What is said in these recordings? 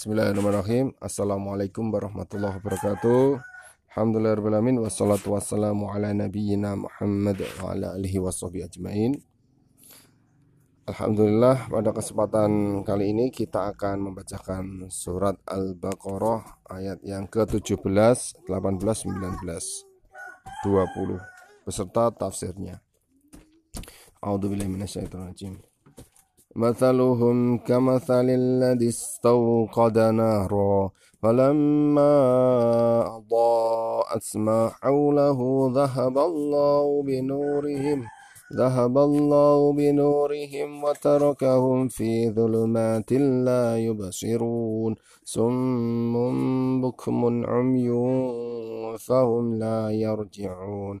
Bismillahirrahmanirrahim. Assalamualaikum warahmatullahi wabarakatuh. Alhamdulillahirrahmanirrahim. Wassalatu wassalamu ala nabiyyina Muhammad wa ala alihi washabihi ajmain. Alhamdulillah pada kesempatan kali ini kita akan membacakan surat Al-Baqarah ayat yang ke-17, 18, 19, 20 beserta tafsirnya. A'udzubillahi minasyaitonirrajim. مثلهم كمثل الذي استوقد نارا فلما أضاءت ما حوله ذهب الله بنورهم ذهب الله بنورهم وتركهم في ظلمات لا يبصرون. سم بكم عمي فهم لا يرجعون.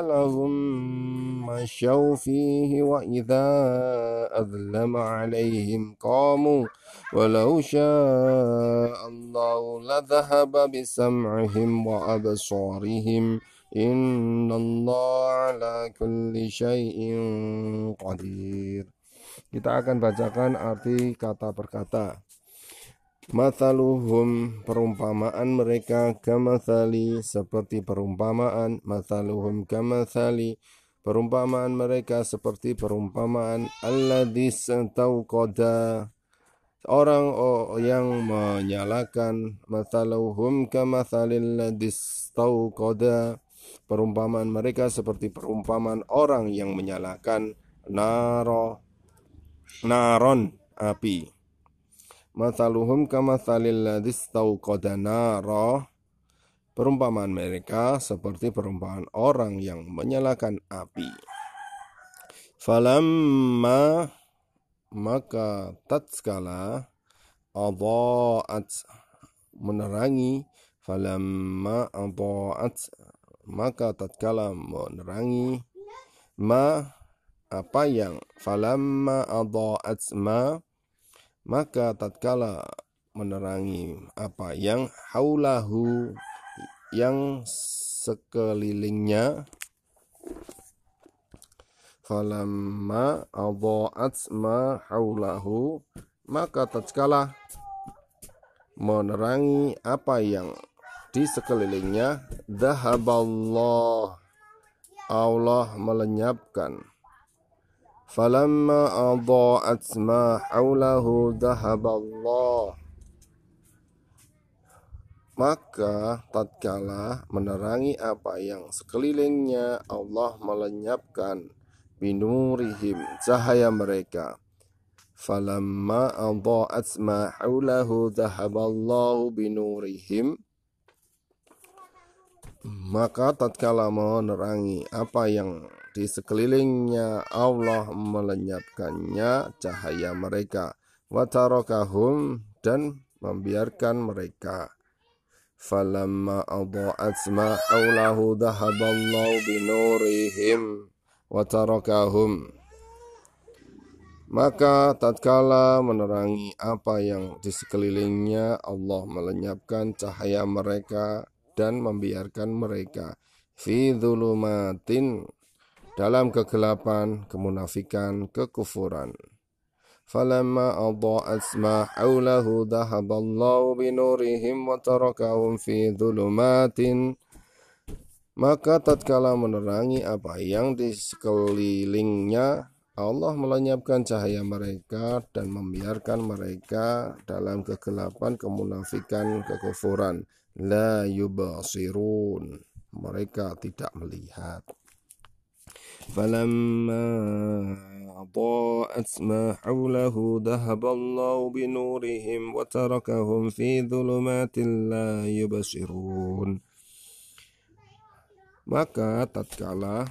لهم مشوا فيه وإذا أظلم عليهم قاموا ولو شاء الله لذهب بسمعهم وأبصارهم إن الله على كل شيء قدير Kita akan bacakan arti kata per kata. Mathaluhum perumpamaan mereka kamathali seperti perumpamaan. Mathaluhum kamathali perumpamaan mereka seperti perumpamaan. Alladhis tauqada orang yang menyalakan. Mathaluhum kamathalil ladhis tauqada perumpamaan mereka seperti perumpamaan orang yang menyalakan naro naron api Mathaluhum kamathalil ladis tauqada nara. Perumpamaan mereka seperti perumpamaan orang yang menyalakan api. Falamma maka tatskala adha'at menerangi falamma adha'at maka tatkala menerangi ma apa yang falamma adha'at ma maka tatkala menerangi apa yang haulahu yang sekelilingnya falamma adha'at ma haulahu maka tatkala menerangi apa yang di sekelilingnya dhahaballah Allah melenyapkan Falamma adha'at ma haulahu dhahaballah maka tatkala menerangi apa yang sekelilingnya Allah melenyapkan binurihim cahaya mereka. falamma adha'at ma haulahu dhahaballahu binurihim maka tatkala menerangi apa yang di sekelilingnya Allah melenyapkannya cahaya mereka. Watarakahum dan membiarkan mereka. Falamma adha'at ma haulahu dhahaballahu binurihim watarakahum maka tatkala menerangi apa yang di sekelilingnya Allah melenyapkan cahaya mereka dan membiarkan mereka. Fi dhulumatin dalam kegelapan, kemunafikan, kekufuran. Ma hawlahu dhahaballahu binurihim wa tarakahum fi dhulumatin. Maka tatkala menerangi apa yang di sekelilingnya Allah melenyapkan cahaya mereka dan membiarkan mereka dalam kegelapan kemunafikan kekufuran. La yubasirun. Mereka tidak melihat فلما أضاءت ما حوله ذهب الله بنورهم وتركهم في ظلمات لا يبصرون maka tatkala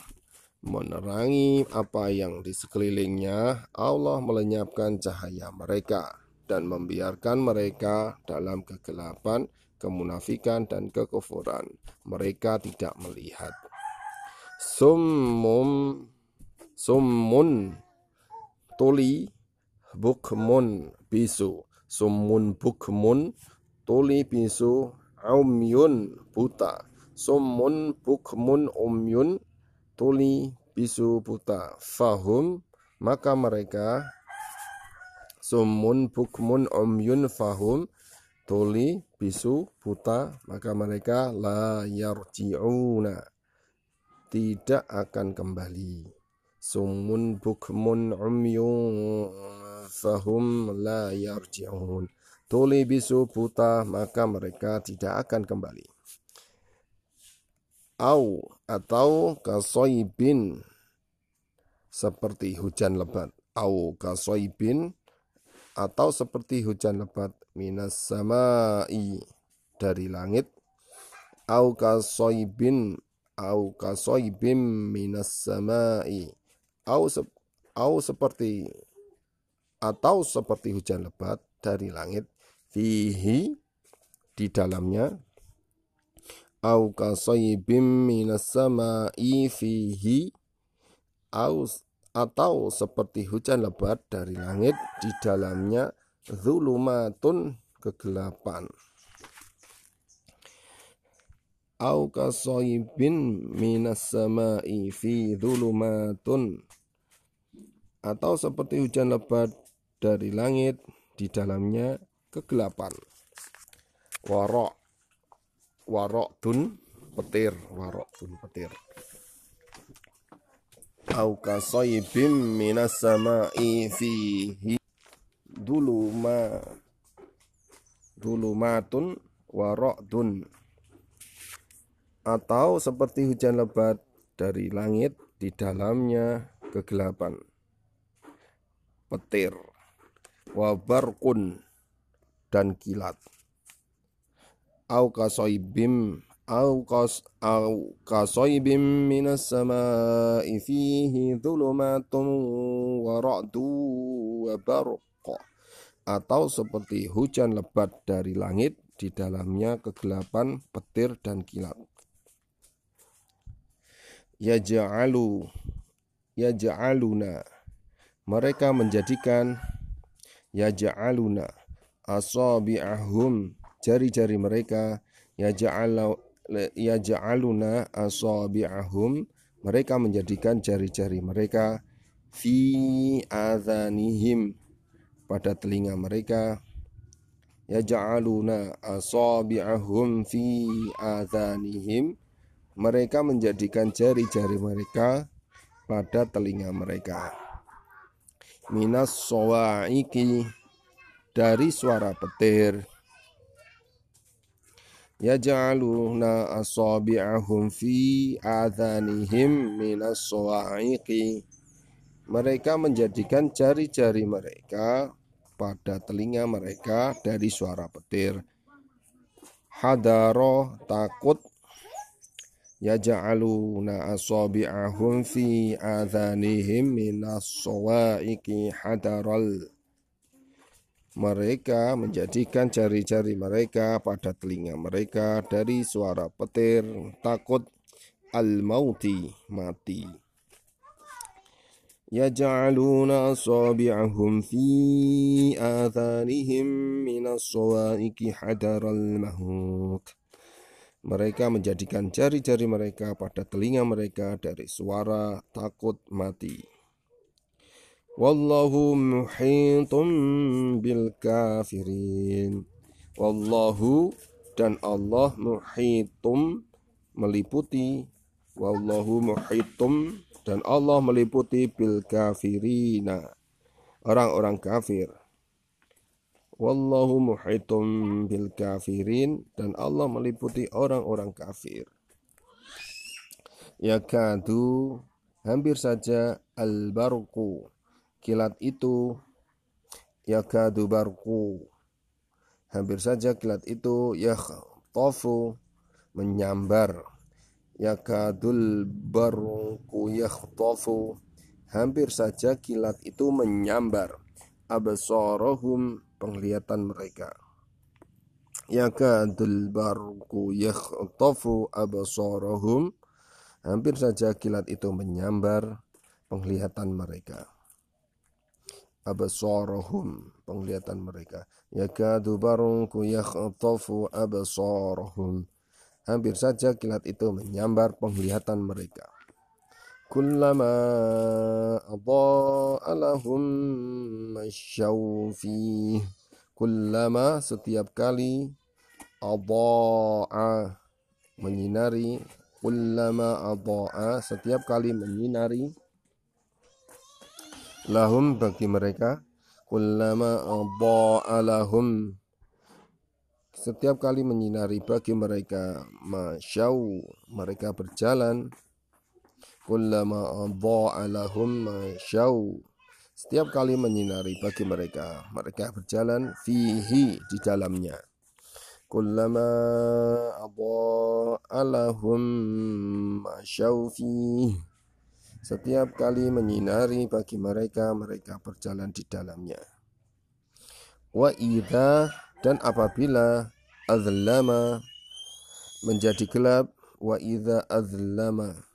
menerangi apa yang di sekelilingnya Allah melenyapkan cahaya mereka dan membiarkan mereka dalam kegelapan, kemunafikan dan kekufuran. Mereka tidak melihat. Summum summun tuli bukmun bisu. Summun bukmun tuli bisu umyun buta. Summun bukmun umyun tuli bisu buta. Fahum maka mereka. Sumun bukmun umyun fahum tuli bisu buta. Maka mereka la yarji'una tidak akan kembali. Sumun bukmun umyun fahum la yarji'un. Tuli bisu buta maka mereka tidak akan kembali. Au atau kasoibin seperti hujan lebat. Au kasoibin atau seperti hujan lebat. Minas samai dari langit. Au kasoibin au kasoibim minas samai au se, au seperti atau seperti hujan lebat dari langit fihi di dalamnya au kasoibim minas samai fihi au atau seperti hujan lebat dari langit di dalamnya zulumatun kegelapan au kasoibin minas sama'i fi zulumatun atau seperti hujan lebat dari langit di dalamnya kegelapan. Warok. Warok tun petir. Warok tun petir. Au kasaybim minas sama'i fihi duluma dulumatun wa ra'dun atau seperti hujan lebat dari langit di dalamnya kegelapan. Petir wabarkun dan kilat. Au kasoibim au kas au kasoibim minas sama fihi dhulumatun wa ra'du wa atau seperti hujan lebat dari langit di dalamnya kegelapan petir dan kilat ya ja'alu ya ja'aluna mereka menjadikan ya ja'aluna asabi'ahum jari-jari mereka. Ya ja'alu yaj'aluna asabi'ahum mereka menjadikan jari-jari mereka. Fi adhanihim pada telinga mereka. Yaj'aluna asabi'ahum fi adhanihim mereka menjadikan jari-jari mereka pada telinga mereka. Minas sawaiki dari suara petir. Yaj'aluna asabi'ahum fi adhanihim minas sawa'iqi mereka menjadikan jari-jari mereka pada telinga mereka dari suara petir. Hadaro takut yaj'aluna asabi'ahum fi adhanihim minas sawa'iqi hadaral mereka menjadikan jari-jari mereka pada telinga mereka dari suara petir takut al-mauti mati. Yaj'aluna asabi'ahum fi athanihim minas sawaiki hadaral maut. Mereka menjadikan jari-jari mereka pada telinga mereka dari suara takut mati. Wallahu muhitum bil kafirin. Wallahu dan Allah muhitum meliputi. Wallahu muhitum dan Allah meliputi bil kafirina. Orang-orang kafir. Wallahu muhitum bil kafirin dan Allah meliputi orang-orang kafir. Ya kadu hampir saja al-barqu kilat itu yakadu barku hampir saja kilat itu tofu menyambar. Yakadul barku tofu hampir saja kilat itu menyambar. Absarahum penglihatan mereka. Yakadul barku yakhtafu absarahum hampir saja kilat itu menyambar penglihatan mereka. Absarahum penglihatan mereka. Yakadu barku yakhtafu absarahum hampir saja kilat itu menyambar penglihatan mereka. Kullama adha'a lahum masyaw Kullama setiap kali adha'a menyinari. kullama adha'a setiap kali menyinari. lahum bagi mereka. kullama adha'a lahum setiap kali menyinari bagi mereka. masyau mereka berjalan kullama lahum masyau setiap kali menyinari bagi mereka mereka berjalan fihi di dalamnya. Kullama lahum masyau fihi. Setiap kali menyinari bagi mereka mereka berjalan di dalamnya. Wa idza dan apabila azlama menjadi gelap wa idza azlama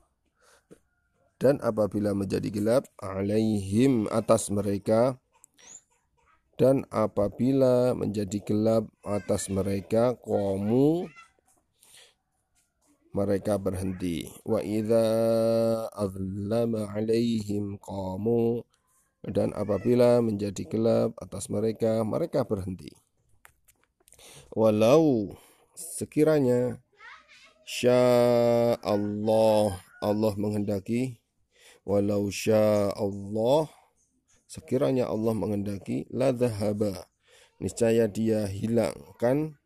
dan apabila menjadi gelap alaihim atas mereka. Dan apabila menjadi gelap atas mereka qamu mereka berhenti. Wa idza azlama alaihim qamu. Dan apabila menjadi gelap atas mereka mereka berhenti. Walau sekiranya sya Allah Allah menghendaki Walau sya Allah sekiranya Allah mengendaki la dhahaba. Niscaya dia hilangkan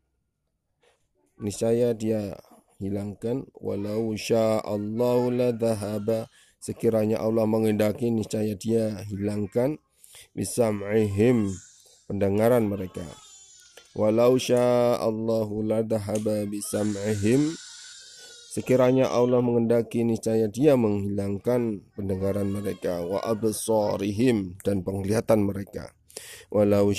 niscaya dia hilangkan walau sya Allah la dhahaba. Sekiranya Allah mengendaki niscaya dia hilangkan bisam'ihim pendengaran mereka. Walau sya Allah la dhahaba bisam'ihim Sekiranya Allah mengendaki niscaya dia menghilangkan pendengaran mereka wa absarihim dan penglihatan mereka. Walau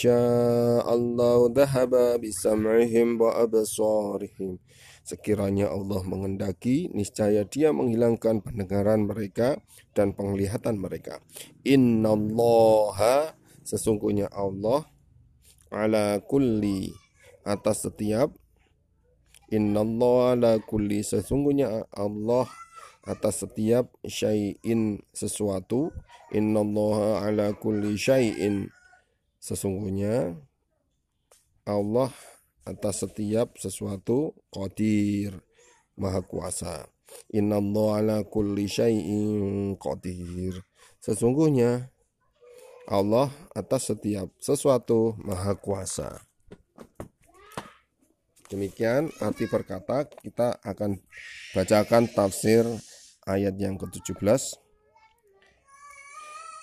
Allah dhahaba bisam'ihim wa absarihim. Sekiranya Allah mengendaki niscaya dia menghilangkan pendengaran mereka dan penglihatan mereka. Innallaha sesungguhnya Allah ala kulli atas setiap Innallaha ala kulli sesungguhnya Allah atas setiap syai'in sesuatu. Innallaha ala kulli syai'in sesungguhnya Allah atas setiap sesuatu qadir maha kuasa. Innallaha ala kulli syai'in qadir sesungguhnya Allah atas setiap sesuatu maha kuasa Demikian arti perkata kita akan bacakan tafsir ayat yang ke-17.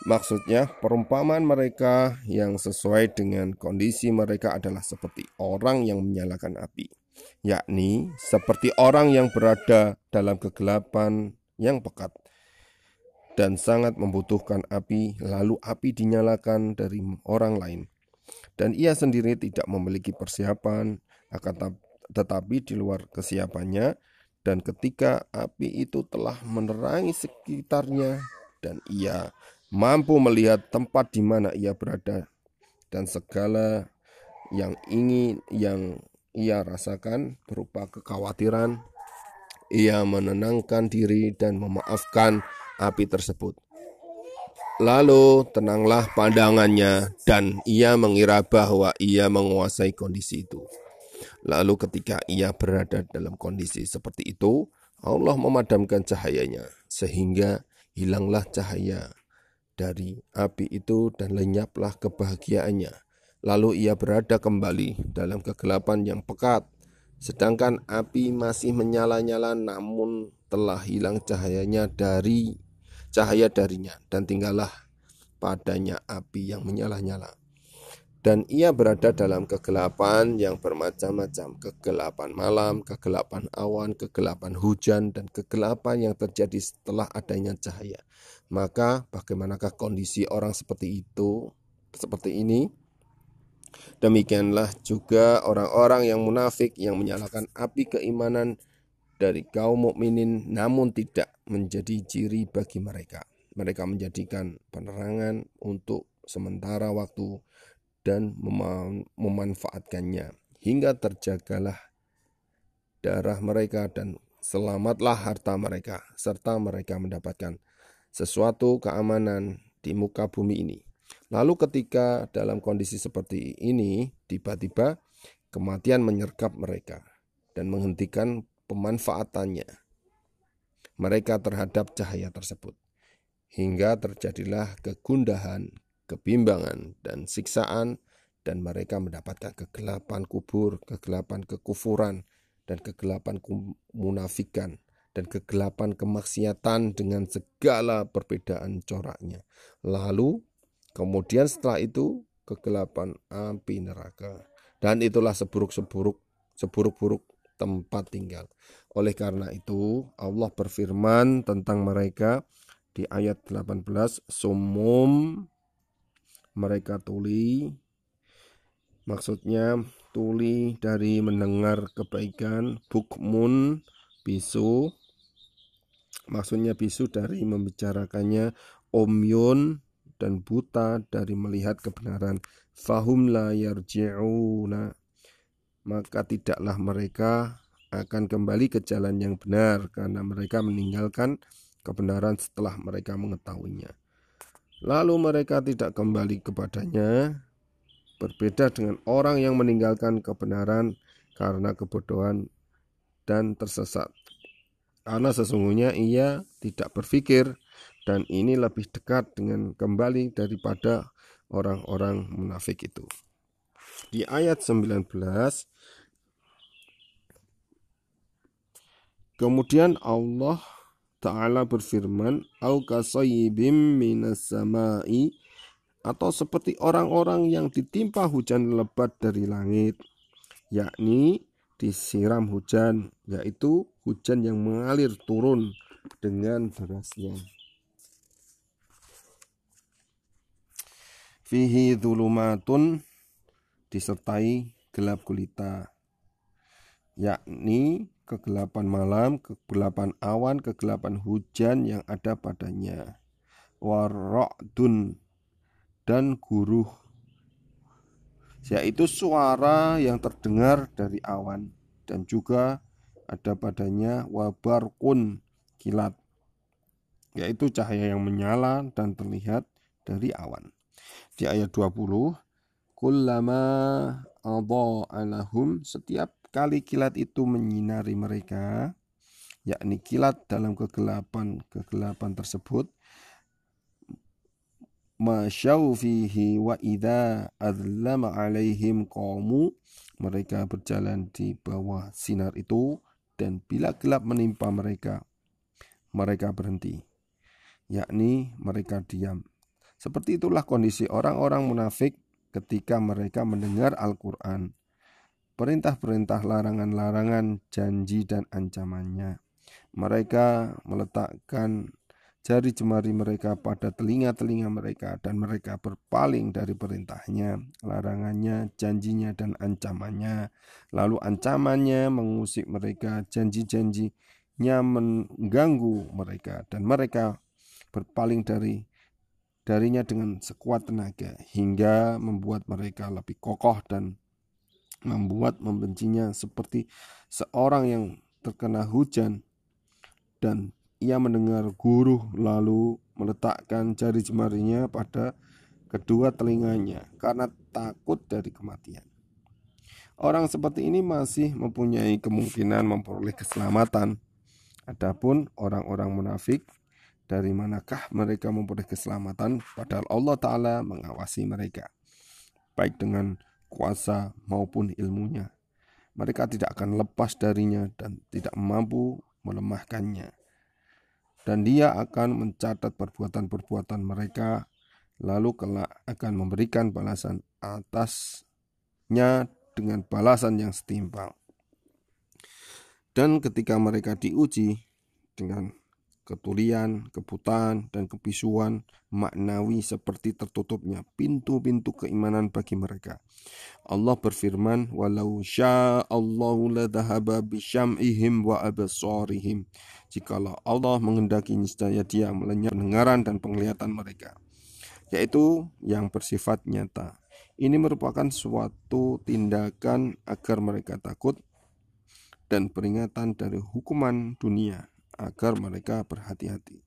Maksudnya perumpamaan mereka yang sesuai dengan kondisi mereka adalah seperti orang yang menyalakan api, yakni seperti orang yang berada dalam kegelapan yang pekat dan sangat membutuhkan api, lalu api dinyalakan dari orang lain. Dan ia sendiri tidak memiliki persiapan akan tetapi di luar kesiapannya dan ketika api itu telah menerangi sekitarnya dan ia mampu melihat tempat di mana ia berada dan segala yang ingin yang ia rasakan berupa kekhawatiran ia menenangkan diri dan memaafkan api tersebut Lalu tenanglah pandangannya dan ia mengira bahwa ia menguasai kondisi itu. Lalu ketika ia berada dalam kondisi seperti itu, Allah memadamkan cahayanya sehingga hilanglah cahaya dari api itu dan lenyaplah kebahagiaannya. Lalu ia berada kembali dalam kegelapan yang pekat, sedangkan api masih menyala-nyala namun telah hilang cahayanya dari cahaya darinya dan tinggallah padanya api yang menyala-nyala dan ia berada dalam kegelapan yang bermacam-macam, kegelapan malam, kegelapan awan, kegelapan hujan, dan kegelapan yang terjadi setelah adanya cahaya. Maka bagaimanakah kondisi orang seperti itu, seperti ini? Demikianlah juga orang-orang yang munafik yang menyalakan api keimanan dari kaum mukminin namun tidak menjadi ciri bagi mereka. Mereka menjadikan penerangan untuk sementara waktu dan memanfaatkannya hingga terjagalah darah mereka dan selamatlah harta mereka serta mereka mendapatkan sesuatu keamanan di muka bumi ini. Lalu ketika dalam kondisi seperti ini tiba-tiba kematian menyergap mereka dan menghentikan pemanfaatannya mereka terhadap cahaya tersebut. Hingga terjadilah kegundahan, kebimbangan, dan siksaan, dan mereka mendapatkan kegelapan kubur, kegelapan kekufuran, dan kegelapan kemunafikan, dan kegelapan kemaksiatan dengan segala perbedaan coraknya. Lalu, kemudian setelah itu, kegelapan api neraka. Dan itulah seburuk-seburuk, seburuk-buruk tempat tinggal. Oleh karena itu, Allah berfirman tentang mereka di ayat 18, sumum mereka tuli. Maksudnya tuli dari mendengar kebaikan bukmun bisu. Maksudnya bisu dari membicarakannya omyun dan buta dari melihat kebenaran. Fahum la yarji'una. Maka tidaklah mereka akan kembali ke jalan yang benar karena mereka meninggalkan kebenaran setelah mereka mengetahuinya. Lalu mereka tidak kembali kepadanya, berbeda dengan orang yang meninggalkan kebenaran karena kebodohan dan tersesat. Karena sesungguhnya ia tidak berpikir dan ini lebih dekat dengan kembali daripada orang-orang munafik itu. Di ayat 19 Kemudian Allah Ta'ala berfirman Au kasayyibim minas samai Atau seperti orang-orang yang ditimpa hujan lebat dari langit Yakni disiram hujan Yaitu hujan yang mengalir turun dengan derasnya. Fihi dhulumatun disertai gelap gulita yakni kegelapan malam, kegelapan awan, kegelapan hujan yang ada padanya. Warokdun dan guruh yaitu suara yang terdengar dari awan dan juga ada padanya wabarkun kilat yaitu cahaya yang menyala dan terlihat dari awan. Di ayat 20 kullama adha'alahum setiap kali kilat itu menyinari mereka, yakni kilat dalam kegelapan-kegelapan tersebut, masyau fihi wa idza adzlama alaihim qawmu mereka berjalan di bawah sinar itu dan bila gelap menimpa mereka mereka berhenti yakni mereka diam. Seperti itulah kondisi orang-orang munafik ketika mereka mendengar Al-Qur'an perintah-perintah larangan-larangan, janji dan ancamannya. Mereka meletakkan jari jemari mereka pada telinga-telinga mereka dan mereka berpaling dari perintahnya, larangannya, janjinya dan ancamannya. Lalu ancamannya mengusik mereka, janji-janjinya mengganggu mereka dan mereka berpaling dari darinya dengan sekuat tenaga hingga membuat mereka lebih kokoh dan membuat membencinya seperti seorang yang terkena hujan dan ia mendengar guru lalu meletakkan jari jemarinya pada kedua telinganya karena takut dari kematian. Orang seperti ini masih mempunyai kemungkinan memperoleh keselamatan. Adapun orang-orang munafik, dari manakah mereka memperoleh keselamatan padahal Allah Ta'ala mengawasi mereka. Baik dengan kuasa maupun ilmunya. Mereka tidak akan lepas darinya dan tidak mampu melemahkannya. Dan dia akan mencatat perbuatan-perbuatan mereka, lalu kelak akan memberikan balasan atasnya dengan balasan yang setimpal. Dan ketika mereka diuji dengan ketulian, kebutaan, dan kebisuan maknawi seperti tertutupnya pintu-pintu keimanan bagi mereka. Allah berfirman, "Walau sya'allahu ladhahaba bisyam'ihim wa absarihim." Jikalau Allah menghendaki niscaya Dia melenyap pendengaran dan penglihatan mereka, yaitu yang bersifat nyata. Ini merupakan suatu tindakan agar mereka takut dan peringatan dari hukuman dunia agar mereka berhati-hati.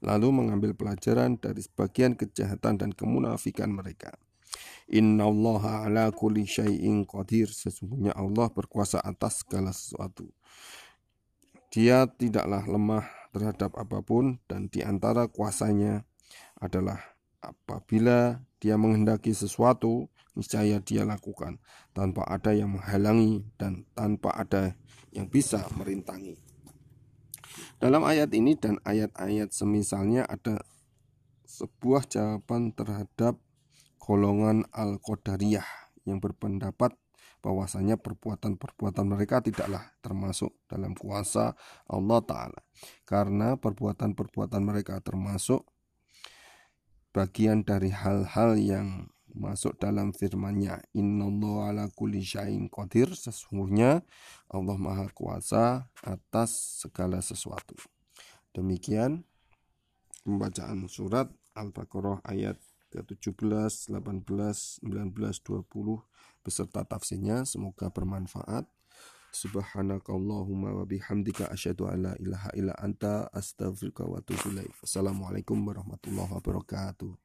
Lalu mengambil pelajaran dari sebagian kejahatan dan kemunafikan mereka. Inna ala kulli syai'in qadir. Sesungguhnya Allah berkuasa atas segala sesuatu. Dia tidaklah lemah terhadap apa pun dan di antara kuasanya adalah apabila dia menghendaki sesuatu, niscaya dia lakukan tanpa ada yang menghalangi dan tanpa ada yang bisa merintangi. Dalam ayat ini dan ayat-ayat semisalnya ada sebuah jawaban terhadap golongan Al-Qadariyah yang berpendapat bahwasanya perbuatan-perbuatan mereka tidaklah termasuk dalam kuasa Allah Ta'ala. Karena perbuatan-perbuatan mereka termasuk bagian dari hal-hal yang masuk dalam firman-Nya innallaha ala kulli syai'in qadir sesungguhnya Allah Maha Kuasa atas segala sesuatu. Demikian pembacaan surat Al-Baqarah ayat ke-17, 18, 19, 20 beserta tafsirnya semoga bermanfaat. Subhanakallahumma wa bihamdika asyhadu an la ilaha illa anta astaghfiruka wa atubu ilaik. Assalamualaikum warahmatullahi wabarakatuh.